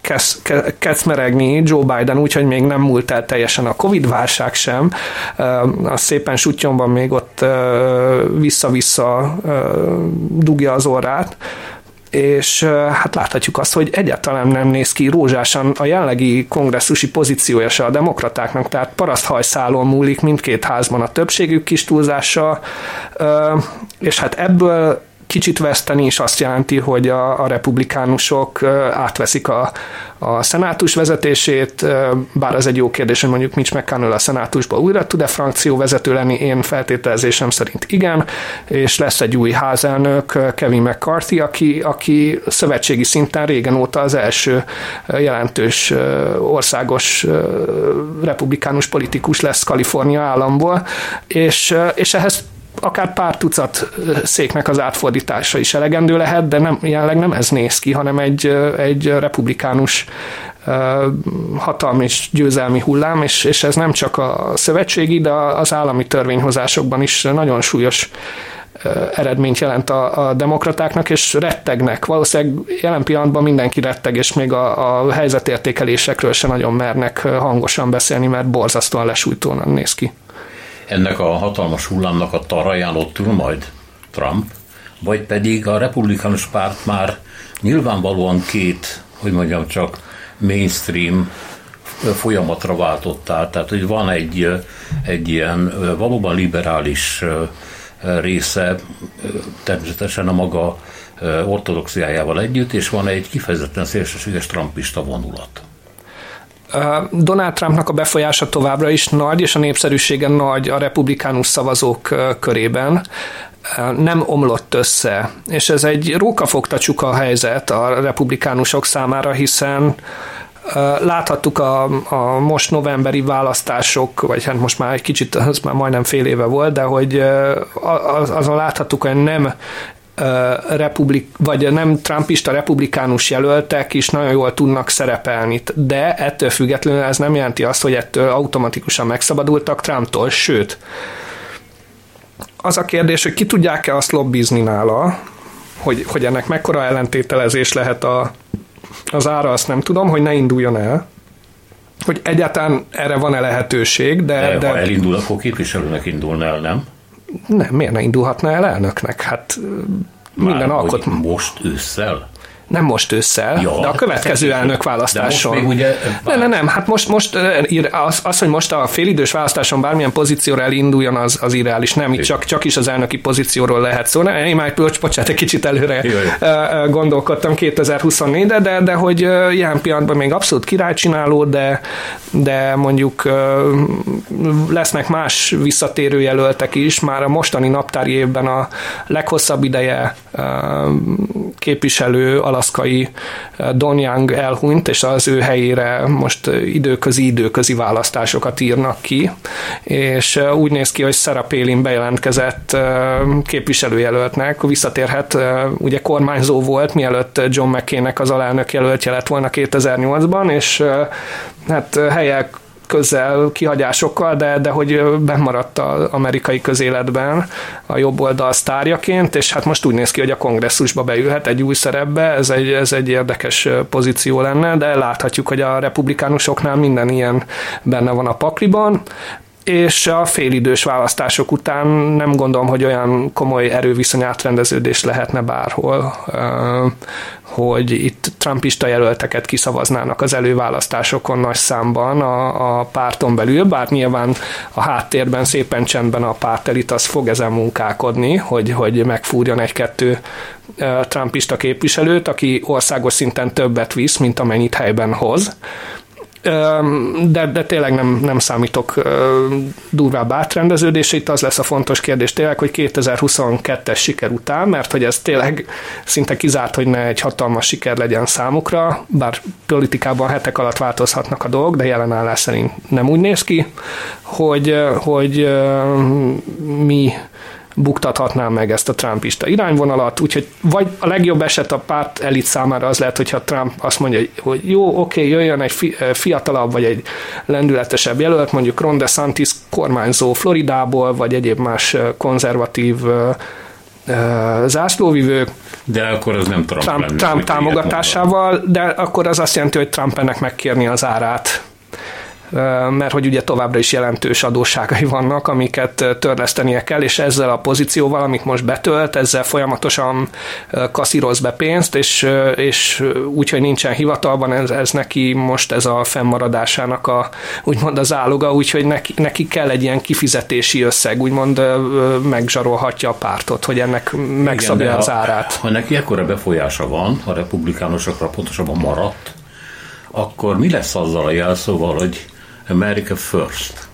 kesz, kecmeregni Joe Biden, úgyhogy még nem múlt el teljesen a Covid-válság sem. Az szépen sutyomban még ott vissza-vissza dugja az orrát, és hát láthatjuk azt, hogy egyáltalán nem néz ki rózsásan a jelenlegi kongresszusi pozíciója se a demokratáknak, tehát paraszthajszálon múlik mindkét házban a többségük kis túlzása, és hát ebből kicsit veszteni is azt jelenti, hogy a, a republikánusok átveszik a, a szenátus vezetését, bár ez egy jó kérdés, hogy mondjuk Mitch McConnell a szenátusba újra tud-e frakció vezető lenni, én feltételezésem szerint igen, és lesz egy új házelnök, Kevin McCarthy, aki, aki szövetségi szinten régen óta az első jelentős országos republikánus politikus lesz Kalifornia államból, és, és ehhez akár pár tucat széknek az átfordítása is elegendő lehet, de nem, jelenleg nem ez néz ki, hanem egy, egy republikánus hatalmi és győzelmi hullám, és, és ez nem csak a szövetségi, de az állami törvényhozásokban is nagyon súlyos eredményt jelent a, a demokratáknak, és rettegnek. Valószínűleg jelen pillanatban mindenki retteg, és még a, a helyzetértékelésekről se nagyon mernek hangosan beszélni, mert borzasztóan lesújtóan néz ki
ennek a hatalmas hullámnak a taraján ott ül majd Trump, vagy pedig a republikánus párt már nyilvánvalóan két, hogy mondjam csak, mainstream folyamatra váltottál. Tehát, hogy van egy, egy ilyen valóban liberális része, természetesen a maga ortodoxiájával együtt, és van egy kifejezetten szélsőséges trumpista vonulat.
Donald Trumpnak a befolyása továbbra is nagy, és a népszerűsége nagy a republikánus szavazók körében nem omlott össze. És ez egy rókafogta csuka helyzet a republikánusok számára, hiszen láthattuk a, a most novemberi választások, vagy hát most már egy kicsit, az már majdnem fél éve volt, de hogy azon láthattuk, hogy nem republik, vagy nem trumpista republikánus jelöltek is nagyon jól tudnak szerepelni, de ettől függetlenül ez nem jelenti azt, hogy ettől automatikusan megszabadultak Trumptól, sőt, az a kérdés, hogy ki tudják-e azt lobbizni nála, hogy, hogy ennek mekkora ellentételezés lehet a, az ára, azt nem tudom, hogy ne induljon el, hogy egyáltalán erre van-e lehetőség, de...
De, de ha elindul, akkor képviselőnek indulna el, nem?
Nem, miért ne indulhatna el elnöknek? Hát minden
Már,
alkot...
Most ősszel?
Nem most ősszel, ja, de a következő elnök választáson.
De most ugye...
Nem, nem, nem, hát most, most az, az, hogy most a félidős választáson bármilyen pozícióra elinduljon, az, az irreális. Nem, itt csak, csak is az elnöki pozícióról lehet szó. Ne, én már, bocsánat, egy kicsit előre Jaj. gondolkodtam 2024-de, de, de hogy ilyen pillanatban még abszolút királycsináló, de, de mondjuk lesznek más visszatérő jelöltek is. Már a mostani naptári évben a leghosszabb ideje képviselő alap alaszkai eh, Don Young elhunyt, és az ő helyére most eh, időközi időközi választásokat írnak ki, és eh, úgy néz ki, hogy Sarah Palin bejelentkezett képviselőjelöltnek, visszatérhet, ugye kormányzó volt, mielőtt John McCain-nek az alelnök jelöltje lett volna 2008-ban, és hát helyek közel kihagyásokkal, de, de hogy bemaradt az amerikai közéletben a jobb oldal sztárjaként, és hát most úgy néz ki, hogy a kongresszusba beülhet egy új szerepbe, ez egy, ez egy érdekes pozíció lenne, de láthatjuk, hogy a republikánusoknál minden ilyen benne van a pakliban és a félidős választások után nem gondolom, hogy olyan komoly erőviszony átrendeződés lehetne bárhol, hogy itt trumpista jelölteket kiszavaznának az előválasztásokon nagy számban a, a párton belül, bár nyilván a háttérben szépen csendben a pártelit az fog ezen munkálkodni, hogy, hogy megfúrjon egy-kettő trumpista képviselőt, aki országos szinten többet visz, mint amennyit helyben hoz de, de tényleg nem, nem számítok durvább átrendeződésre. Itt az lesz a fontos kérdés tényleg, hogy 2022-es siker után, mert hogy ez tényleg szinte kizárt, hogy ne egy hatalmas siker legyen számukra, bár politikában hetek alatt változhatnak a dolgok, de jelen állás szerint nem úgy néz ki, hogy, hogy mi buktathatná meg ezt a Trumpista irányvonalat, úgyhogy vagy a legjobb eset a párt elit számára az lehet, hogyha Trump azt mondja, hogy jó, oké, jöjjön egy fiatalabb vagy egy lendületesebb jelölt, mondjuk Ron DeSantis kormányzó Floridából, vagy egyéb más konzervatív zászlóvivő.
De akkor az nem Trump,
Trump,
lenne,
Trump támogatásával, de akkor az azt jelenti, hogy Trump ennek megkérni az árát mert hogy ugye továbbra is jelentős adósságai vannak, amiket törlesztenie kell, és ezzel a pozícióval, amit most betölt, ezzel folyamatosan kaszíroz be pénzt, és, és úgy, hogy nincsen hivatalban, ez, ez neki most ez a fennmaradásának a, úgymond az áloga, úgyhogy neki, neki kell egy ilyen kifizetési összeg, úgymond megzsarolhatja a pártot, hogy ennek megszabja Igen, az árát.
Ha, ha neki ekkora befolyása van, a republikánusokra pontosabban maradt, akkor mi lesz azzal a jelszóval, hogy America First?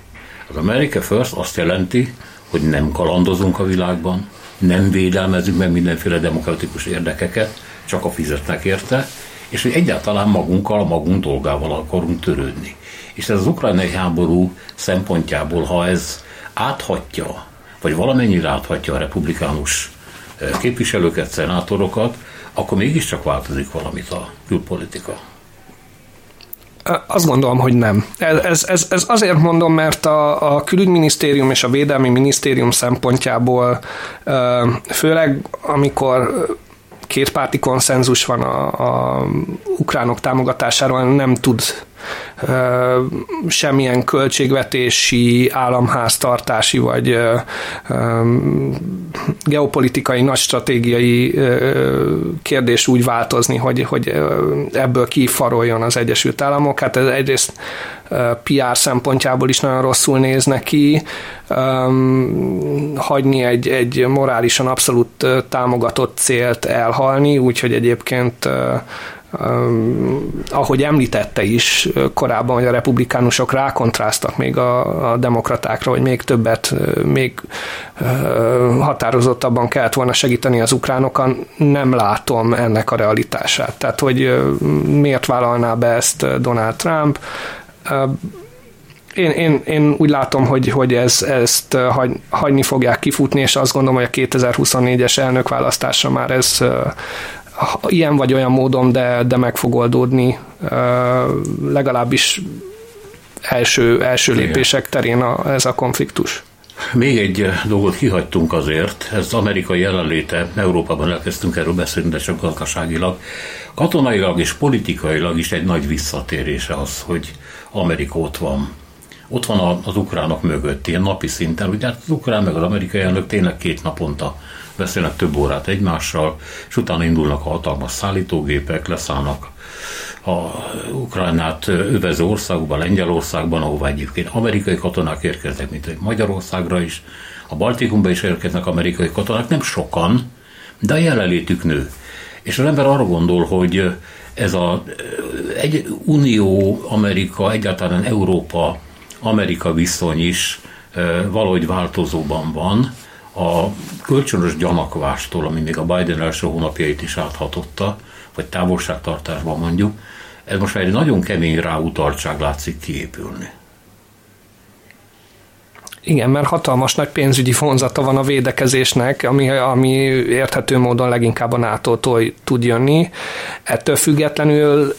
Az America First azt jelenti, hogy nem kalandozunk a világban, nem védelmezünk meg mindenféle demokratikus érdekeket, csak a fizetnek érte, és hogy egyáltalán magunkkal, magunk dolgával akarunk törődni. És ez az ukrajnai háború szempontjából, ha ez áthatja, vagy valamennyire áthatja a republikánus eh, képviselőket, szenátorokat, akkor mégiscsak változik valamit a külpolitika.
Azt gondolom, hogy nem. Ez, ez, ez azért mondom, mert a, a külügyminisztérium és a védelmi minisztérium szempontjából főleg amikor kétpárti konszenzus van a, a ukránok támogatásáról, nem tud semmilyen költségvetési, államháztartási vagy geopolitikai, nagy stratégiai kérdés úgy változni, hogy, hogy ebből kifaroljon az Egyesült Államok. Hát ez egyrészt PR szempontjából is nagyon rosszul néz neki, hagyni egy, egy morálisan abszolút támogatott célt elhalni, úgyhogy egyébként ahogy említette is korábban, hogy a republikánusok rákontráztak még a, a demokratákra, hogy még többet, még határozottabban kellett volna segíteni az ukránokon, nem látom ennek a realitását. Tehát, hogy miért vállalná be ezt Donald Trump, én, én, én úgy látom, hogy, hogy ez, ezt hagy, hagyni fogják kifutni, és azt gondolom, hogy a 2024-es elnökválasztásra már ez ilyen vagy olyan módon, de, de meg fog oldódni legalábbis első, első lépések terén a, ez a konfliktus.
Még egy dolgot kihagytunk azért, ez az amerikai jelenléte, Európában elkezdtünk erről beszélni, de csak gazdaságilag. Katonailag és politikailag is egy nagy visszatérése az, hogy Amerika ott van. Ott van az ukránok mögött, ilyen napi szinten. Ugye hát az ukrán meg az amerikai elnök tényleg két naponta beszélnek több órát egymással, és utána indulnak a hatalmas szállítógépek, leszállnak a Ukrajnát övező országokban, Lengyelországban, ahova egyébként amerikai katonák érkeznek, mint Magyarországra is, a Baltikumba is érkeznek amerikai katonák, nem sokan, de a jelenlétük nő. És az ember arra gondol, hogy ez a egy Unió, Amerika, egyáltalán Európa, Amerika viszony is valahogy változóban van, a kölcsönös gyanakvástól, ami még a Biden első hónapjait is áthatotta, vagy távolságtartásban mondjuk, ez most már egy nagyon kemény ráutaltság látszik kiépülni.
Igen, mert hatalmas nagy pénzügyi vonzata van a védekezésnek, ami, ami érthető módon leginkább a nato tud jönni. Ettől függetlenül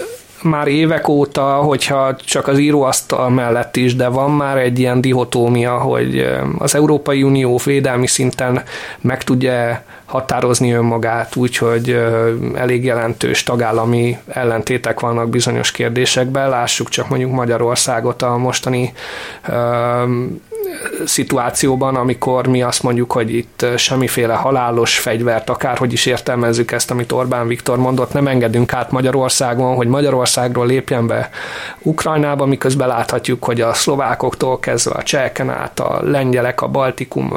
már évek óta, hogyha csak az íróasztal mellett is, de van már egy ilyen dihotómia, hogy az Európai Unió védelmi szinten meg tudja határozni önmagát, úgyhogy elég jelentős tagállami ellentétek vannak bizonyos kérdésekben. Lássuk csak mondjuk Magyarországot a mostani szituációban, amikor mi azt mondjuk, hogy itt semmiféle halálos fegyvert, akárhogy is értelmezzük ezt, amit Orbán Viktor mondott, nem engedünk át Magyarországon, hogy Magyarországról lépjen be Ukrajnába, miközben láthatjuk, hogy a szlovákoktól kezdve a csehken át, a lengyelek, a Baltikum,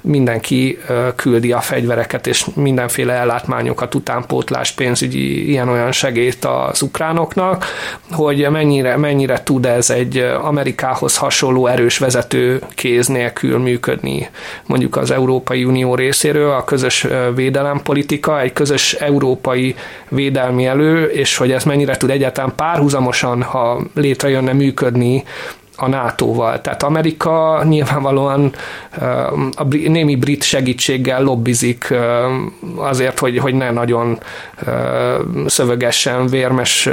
mindenki küldi a fegyvereket és mindenféle ellátmányokat, utánpótlás, pénzügyi ilyen-olyan segélyt az ukránoknak, hogy mennyire, mennyire tud ez egy Amerikához hasonló erős vezető kéz nélkül működni mondjuk az Európai Unió részéről a közös védelempolitika, egy közös európai védelmi elő, és hogy ez mennyire tud egyáltalán párhuzamosan, ha létrejönne működni a NATO-val. Tehát Amerika nyilvánvalóan a némi brit segítséggel lobbizik azért, hogy, hogy ne nagyon szövegessen, vérmes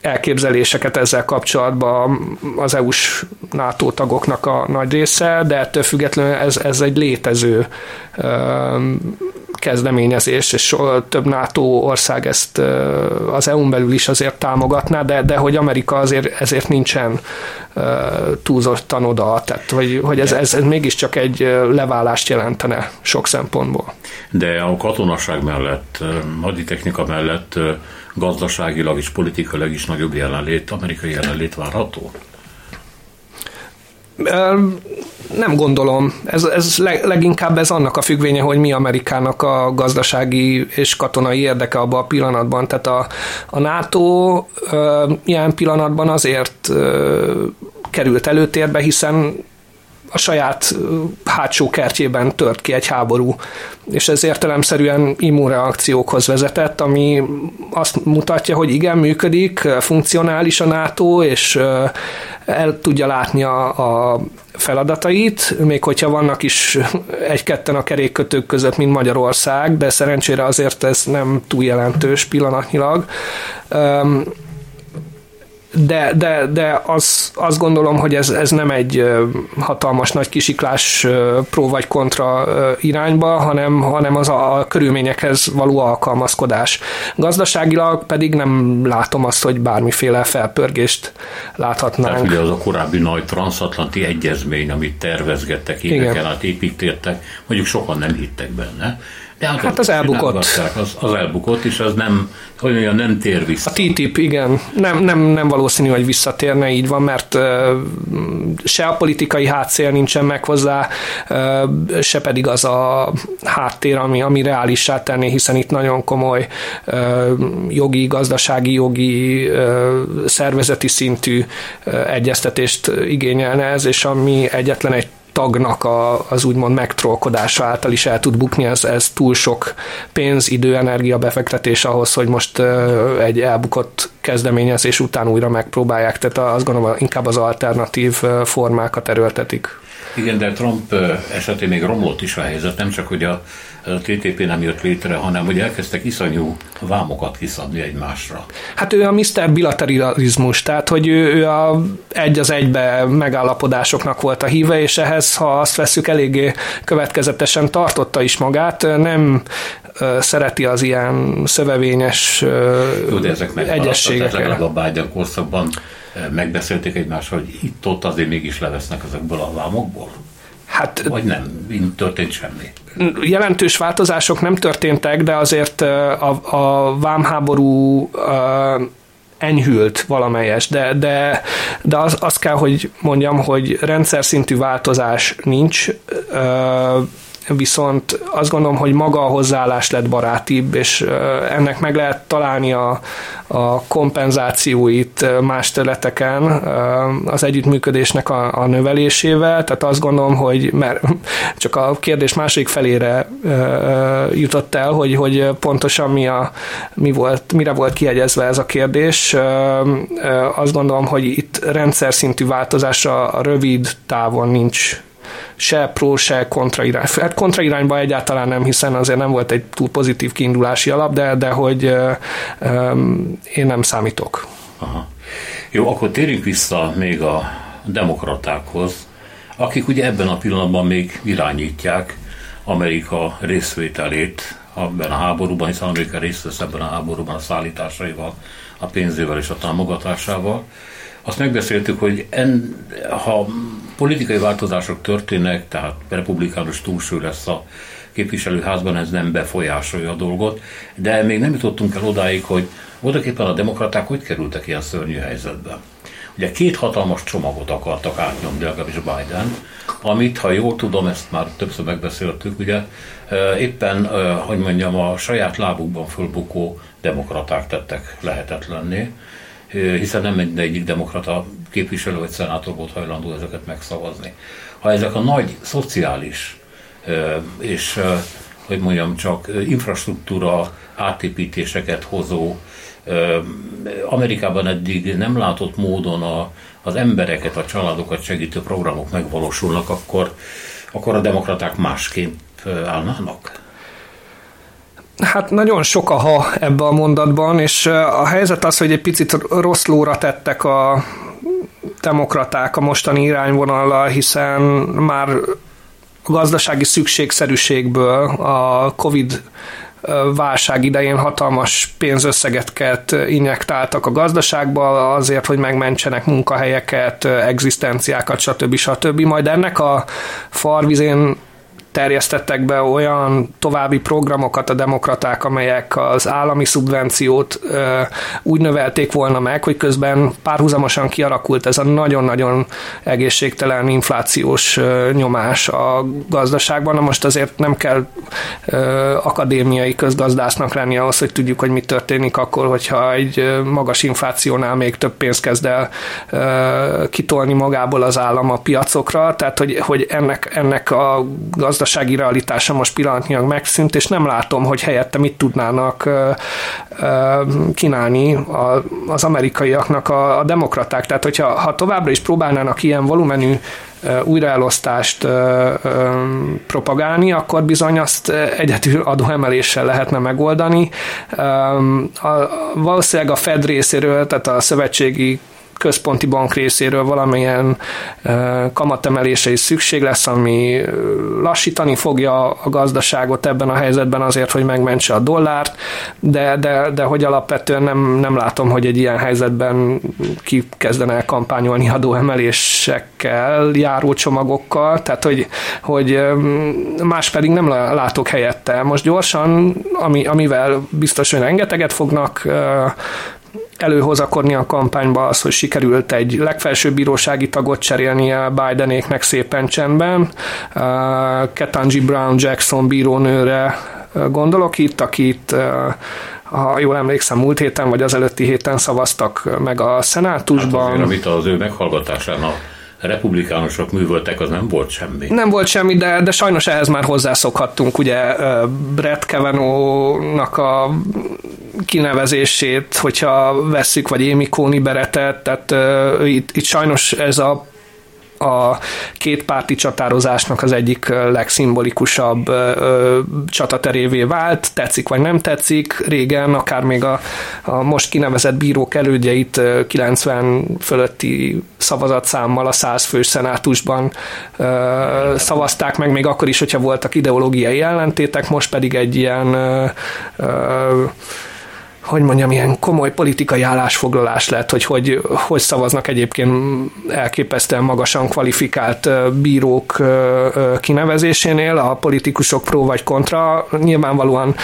elképzeléseket ezzel kapcsolatban az EU-s NATO tagoknak a nagy része, de ettől függetlenül ez, ez egy létező kezdeményezés, és több NATO ország ezt az EU-n belül is azért támogatná, de, de hogy Amerika azért ezért nincsen túlzottan oda, tehát hogy, hogy ez, ez, ez mégiscsak egy leválást jelentene sok szempontból.
De a katonaság mellett, haditechnika mellett gazdaságilag és politikailag is nagyobb jelenlét, amerikai jelenlét várható?
Nem gondolom. Ez, ez leginkább ez annak a függvénye, hogy mi Amerikának a gazdasági és katonai érdeke abban a pillanatban. Tehát a, a NATO ilyen pillanatban azért került előtérbe, hiszen a saját hátsó kertjében tört ki egy háború, és ez értelemszerűen immunreakciókhoz vezetett, ami azt mutatja, hogy igen, működik, funkcionális a NATO, és el tudja látni a, a feladatait, még hogyha vannak is egy-ketten a kerékkötők között, mint Magyarország, de szerencsére azért ez nem túl jelentős pillanatnyilag de, de, de az, azt gondolom, hogy ez, ez nem egy hatalmas nagy kisiklás pró vagy kontra irányba, hanem, hanem az a, a körülményekhez való alkalmazkodás. Gazdaságilag pedig nem látom azt, hogy bármiféle felpörgést láthatnánk.
Tehát ugye az a korábbi nagy transatlanti egyezmény, amit tervezgettek, éveken át építértek, mondjuk sokan nem hittek benne,
de hát, hát az elbukott.
Az, az elbukott, és az nem, hogy mondjam, nem tér vissza.
A TTIP, igen. Nem, nem, nem valószínű, hogy visszatérne, így van, mert uh, se a politikai hátszél nincsen meg hozzá, uh, se pedig az a háttér, ami, ami reálissá tenné, hiszen itt nagyon komoly uh, jogi, gazdasági, jogi, szervezeti szintű egyeztetést igényelne ez, és ami egyetlen egy tagnak a, az úgymond megtrollkodása által is el tud bukni, ez, ez túl sok pénz, idő, energia befektetés ahhoz, hogy most egy elbukott kezdeményezés után újra megpróbálják, tehát azt gondolom inkább az alternatív formákat erőltetik.
Igen, de Trump esetén még romlott is a helyzet, nem csak, hogy a a TTP nem jött létre, hanem hogy elkezdtek iszonyú vámokat kiszabni egymásra.
Hát ő a Mr. Bilateralizmus, tehát hogy ő, ő a egy az egybe megállapodásoknak volt a híve, és ehhez, ha azt veszük, eléggé következetesen tartotta is magát, nem szereti az ilyen szövevényes
Jó, de ezek egyességeket. Legalább a Biden korszakban megbeszélték egymással, hogy itt-ott azért mégis levesznek ezekből a vámokból? Hát, Vagy nem, történt semmi?
Jelentős változások nem történtek, de azért a, a vámháború enyhült valamelyes, de, de, de az, az kell, hogy mondjam, hogy rendszer szintű változás nincs, viszont azt gondolom, hogy maga a hozzáállás lett barátibb, és ennek meg lehet találni a, a kompenzációit más területeken az együttműködésnek a, a növelésével, tehát azt gondolom, hogy mert *laughs* csak a kérdés második felére jutott el, hogy, hogy pontosan mi, a, mi volt, mire volt kiegyezve ez a kérdés. Azt gondolom, hogy itt rendszer szintű változásra a rövid távon nincs se pro, se kontra irány. Hát kontra irányba egyáltalán nem, hiszen azért nem volt egy túl pozitív kiindulási alap, de, de hogy um, én nem számítok.
Aha. Jó, akkor térjünk vissza még a demokratákhoz, akik ugye ebben a pillanatban még irányítják Amerika részvételét ebben a háborúban, hiszen Amerika részt vesz ebben a háborúban a szállításaival, a pénzével és a támogatásával. Azt megbeszéltük, hogy en, ha politikai változások történnek, tehát republikánus túlső lesz a képviselőházban, ez nem befolyásolja a dolgot, de még nem jutottunk el odáig, hogy voltaképpen a demokraták hogy kerültek ilyen szörnyű helyzetbe. Ugye két hatalmas csomagot akartak átnyomni, legalábbis Biden, amit, ha jól tudom, ezt már többször megbeszéltük, ugye éppen, hogy mondjam, a saját lábukban fölbukó demokraták tettek lehetetlenné, hiszen nem egyik demokrata képviselő vagy szenátor volt hajlandó ezeket megszavazni. Ha ezek a nagy szociális és, hogy mondjam, csak infrastruktúra átépítéseket hozó, Amerikában eddig nem látott módon a, az embereket, a családokat segítő programok megvalósulnak, akkor, akkor a demokraták másképp állnának?
Hát nagyon sok a ha ebbe a mondatban, és a helyzet az, hogy egy picit rossz lóra tettek a demokraták a mostani irányvonallal, hiszen már gazdasági szükségszerűségből a COVID válság idején hatalmas pénzösszegeket injektáltak a gazdaságba azért, hogy megmentsenek munkahelyeket, egzisztenciákat, stb. stb. Majd ennek a farvizén terjesztettek be olyan további programokat a demokraták, amelyek az állami szubvenciót ö, úgy növelték volna meg, hogy közben párhuzamosan kialakult ez a nagyon-nagyon egészségtelen inflációs ö, nyomás a gazdaságban. Na most azért nem kell ö, akadémiai közgazdásznak lenni ahhoz, hogy tudjuk, hogy mi történik akkor, hogyha egy magas inflációnál még több pénzt kezd el ö, kitolni magából az állam a piacokra, tehát hogy, hogy ennek, ennek a gazdaság gazdasági realitása most pillanatnyilag megszűnt, és nem látom, hogy helyette mit tudnának kínálni az amerikaiaknak a, a demokraták. Tehát, hogyha ha továbbra is próbálnának ilyen volumenű újraelosztást propagálni, akkor bizony azt egyetül adóemeléssel lehetne megoldani. Valószínűleg a Fed részéről, tehát a szövetségi központi bank részéről valamilyen kamatemelése is szükség lesz, ami lassítani fogja a gazdaságot ebben a helyzetben azért, hogy megmentse a dollárt, de, de, de hogy alapvetően nem, nem látom, hogy egy ilyen helyzetben ki kezdene kampányolni adóemelésekkel, járó csomagokkal, tehát hogy, hogy más pedig nem látok helyette. Most gyorsan, ami, amivel biztos, hogy rengeteget fognak előhozakodni a kampányba az, hogy sikerült egy legfelsőbb bírósági tagot cserélnie Bidenéknek szépen csendben. Uh, Ketanji Brown Jackson bírónőre uh, gondolok itt, akit uh, ha jól emlékszem, múlt héten vagy az előtti héten szavaztak meg a szenátusban. Hát
azért, amit az ő meghallgatásán a republikánusok művöltek, az nem volt semmi.
Nem volt semmi, de, de sajnos ehhez már hozzászokhattunk. Ugye Brett Kavanaugh-nak a kinevezését, hogyha vesszük, vagy Amy Coney beretet, tehát itt, itt sajnos ez a a két párti csatározásnak az egyik legszimbolikusabb csataterévé vált, tetszik vagy nem tetszik. Régen akár még a, a most kinevezett bírók elődjeit 90 fölötti szavazatszámmal a 100 fős szenátusban szavazták meg, még akkor is, hogyha voltak ideológiai ellentétek, most pedig egy ilyen hogy mondjam, ilyen komoly politikai állásfoglalás lett, hogy hogy, hogy szavaznak egyébként elképesztően magasan kvalifikált bírók kinevezésénél, a politikusok pró vagy kontra, nyilvánvalóan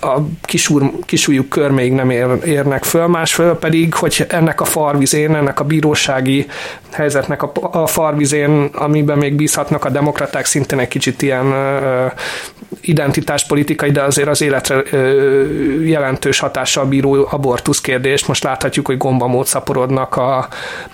a kisúr, kisúlyuk kör még nem ér, érnek föl, másfél pedig, hogy ennek a farvizén, ennek a bírósági helyzetnek a, a farvizén, amiben még bízhatnak a demokraták, szintén egy kicsit ilyen identitáspolitikai, de azért az életre jelentős hatással bíró abortusz kérdést. Most láthatjuk, hogy gombamód szaporodnak a,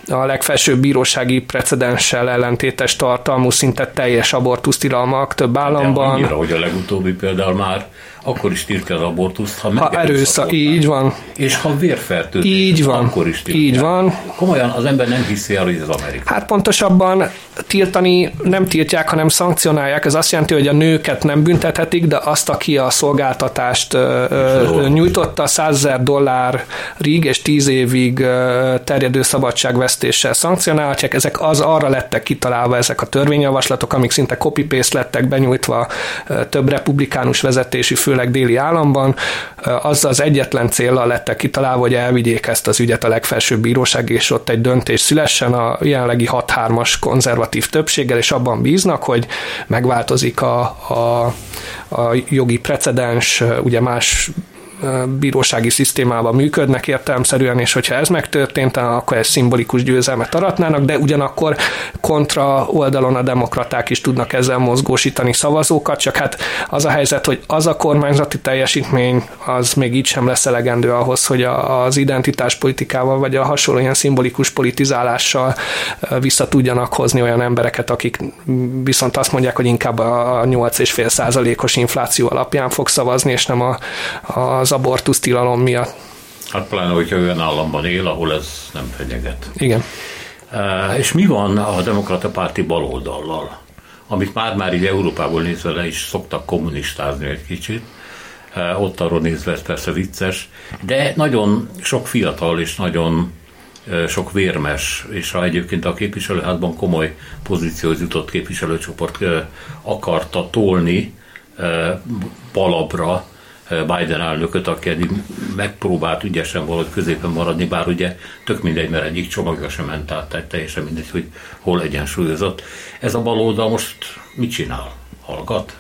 a legfelsőbb bírósági precedenssel ellentétes tartalmú, szinte teljes abortusztilalmak több államban. De
annyira, hogy a legutóbbi például már akkor is tiltja az abortuszt, ha,
ha erőszak, így van.
És ha vérfertőzés,
így van.
akkor is tiltja.
Így van.
Komolyan az ember nem hiszi el, hogy ez Amerika.
Hát pontosabban tiltani nem tiltják, hanem szankcionálják. Ez azt jelenti, hogy a nőket nem büntethetik, de azt, aki a szolgáltatást ö, nyújtotta, 100 ezer dollárig és 10 évig terjedő szabadságvesztéssel szankcionálhatják. Ezek az arra lettek kitalálva ezek a törvényjavaslatok, amik szinte copy-paste lettek benyújtva több republikánus vezetésű fő főleg déli államban, az az egyetlen célra lettek kitalálva, hogy elvigyék ezt az ügyet a legfelsőbb bíróság, és ott egy döntés szülessen a jelenlegi 6-3-as konzervatív többséggel, és abban bíznak, hogy megváltozik a, a, a jogi precedens, ugye más bírósági szisztémában működnek értelemszerűen, és hogyha ez megtörtént, akkor ez szimbolikus győzelmet aratnának, de ugyanakkor kontra oldalon a demokraták is tudnak ezzel mozgósítani szavazókat, csak hát az a helyzet, hogy az a kormányzati teljesítmény az még így sem lesz elegendő ahhoz, hogy az identitáspolitikával vagy a hasonló ilyen szimbolikus politizálással vissza tudjanak hozni olyan embereket, akik viszont azt mondják, hogy inkább a 8,5 százalékos infláció alapján fog szavazni, és nem a, az az abortusz tilalom miatt.
Hát pláne, hogyha olyan államban él, ahol ez nem fenyeget.
Igen.
Uh, és mi van a demokrata párti baloldallal, amit már-már így Európából nézve le is szoktak kommunistázni egy kicsit, uh, ott arról nézve ez persze vicces, de nagyon sok fiatal és nagyon sok vérmes, és ha egyébként a képviselőházban komoly pozícióhoz jutott képviselőcsoport akarta tolni balabra Biden elnököt, aki megpróbált ügyesen valahogy középen maradni, bár ugye tök mindegy, mert egyik csomagja sem ment át, tehát teljesen mindegy, hogy hol egyensúlyozott. Ez a baloldal most mit csinál? Hallgat?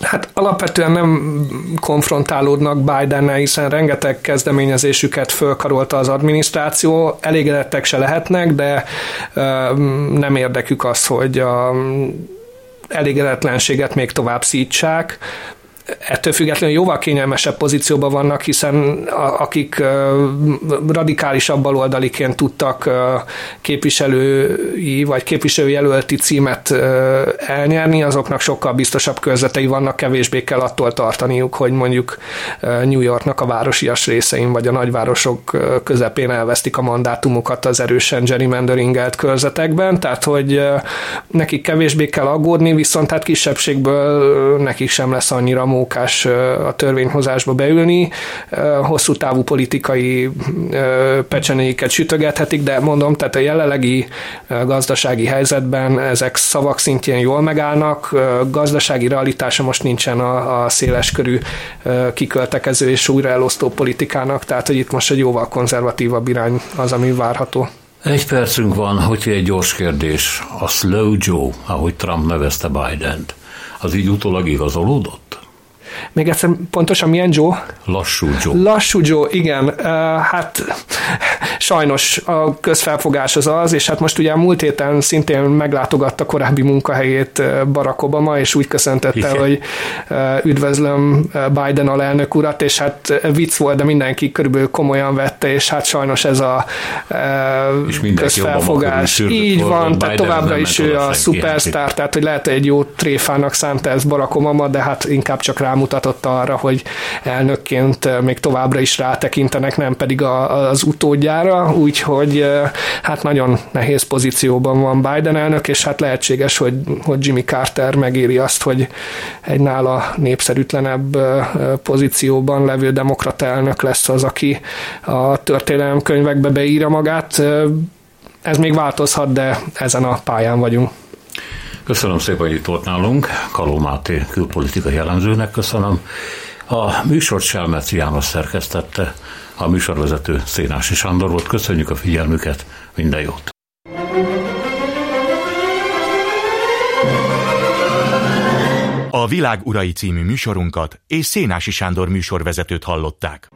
Hát alapvetően nem konfrontálódnak biden hiszen rengeteg kezdeményezésüket fölkarolta az adminisztráció, elégedettek se lehetnek, de nem érdekük az, hogy a elégedetlenséget még tovább szítsák ettől függetlenül jóval kényelmesebb pozícióban vannak, hiszen akik radikálisabb baloldaliként tudtak képviselői vagy képviselőjelölti címet elnyerni, azoknak sokkal biztosabb körzetei vannak, kevésbé kell attól tartaniuk, hogy mondjuk New Yorknak a városias részein vagy a nagyvárosok közepén elvesztik a mandátumokat az erősen gerrymanderingelt körzetekben, tehát hogy nekik kevésbé kell aggódni, viszont hát kisebbségből nekik sem lesz annyira mókás a törvényhozásba beülni, hosszú távú politikai pecsenéiket sütögethetik, de mondom, tehát a jelenlegi gazdasági helyzetben ezek szavak szintjén jól megállnak, gazdasági realitása most nincsen a, a széleskörű kiköltekező és újraelosztó politikának, tehát hogy itt most egy jóval konzervatívabb irány az, ami várható.
Egy percünk van, hogy egy gyors kérdés. A Slow Joe, ahogy Trump nevezte Biden-t, az így utólag igazolódott?
Még egyszer pontosan milyen Joe?
Lassú Joe.
Lassú Joe, igen. Uh, hát sajnos a közfelfogás az az, és hát most ugye a múlt héten szintén meglátogatta korábbi munkahelyét Barack Obama, és úgy köszöntette, igen. hogy uh, üdvözlöm Biden alelnök urat, és hát vicc volt, de mindenki körülbelül komolyan vette, és hát sajnos ez a uh, közfelfogás. Így van, tehát továbbra is ő a szupersztár, tehát hogy lehet egy jó tréfának szánta ez Barack Obama, de hát inkább csak rámutat rámutatott arra, hogy elnökként még továbbra is rátekintenek, nem pedig a, az utódjára, úgyhogy hát nagyon nehéz pozícióban van Biden elnök, és hát lehetséges, hogy, hogy Jimmy Carter megéri azt, hogy egy nála népszerűtlenebb pozícióban levő demokrata elnök lesz az, aki a történelem könyvekbe beírja magát. Ez még változhat, de ezen a pályán vagyunk.
Köszönöm szépen, hogy itt volt nálunk. Kaló Máté külpolitikai jellemzőnek köszönöm. A műsort Selmeci János szerkesztette, a műsorvezető Szénási Sándor volt. Köszönjük a figyelmüket, minden jót!
A Világ Urai című műsorunkat és Szénási Sándor műsorvezetőt hallották.